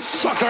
Suck.